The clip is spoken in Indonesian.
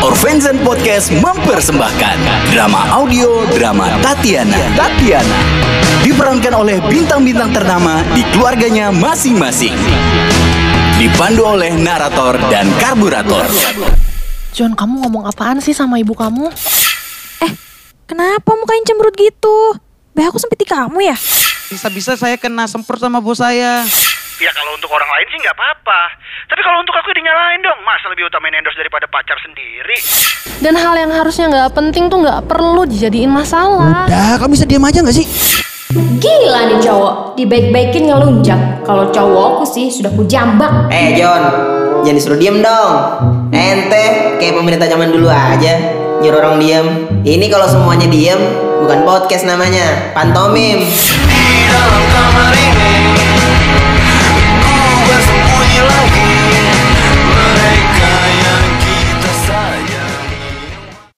Orvenzen Podcast mempersembahkan drama audio drama Tatiana. Tatiana diperankan oleh bintang-bintang ternama di keluarganya masing-masing. Dipandu oleh narator dan karburator. John, kamu ngomong apaan sih sama ibu kamu? Eh, kenapa mukanya cemberut gitu? Bah aku sempit di kamu ya? Bisa-bisa saya kena semprot sama bos saya. Ya kalau untuk orang lain sih nggak apa-apa. Tapi kalau untuk aku dinyalain dong. Masa lebih utamain endorse daripada pacar sendiri? Dan hal yang harusnya nggak penting tuh nggak perlu dijadiin masalah. Udah, kamu bisa diam aja nggak sih? Gila nih cowok, dibaik-baikin ngelunjak. Kalau cowokku sih sudah kujambak. Eh John, jangan disuruh diem dong. Ente kayak pemerintah zaman dulu aja, nyuruh orang diem. Ini kalau semuanya diem, bukan podcast namanya, pantomim.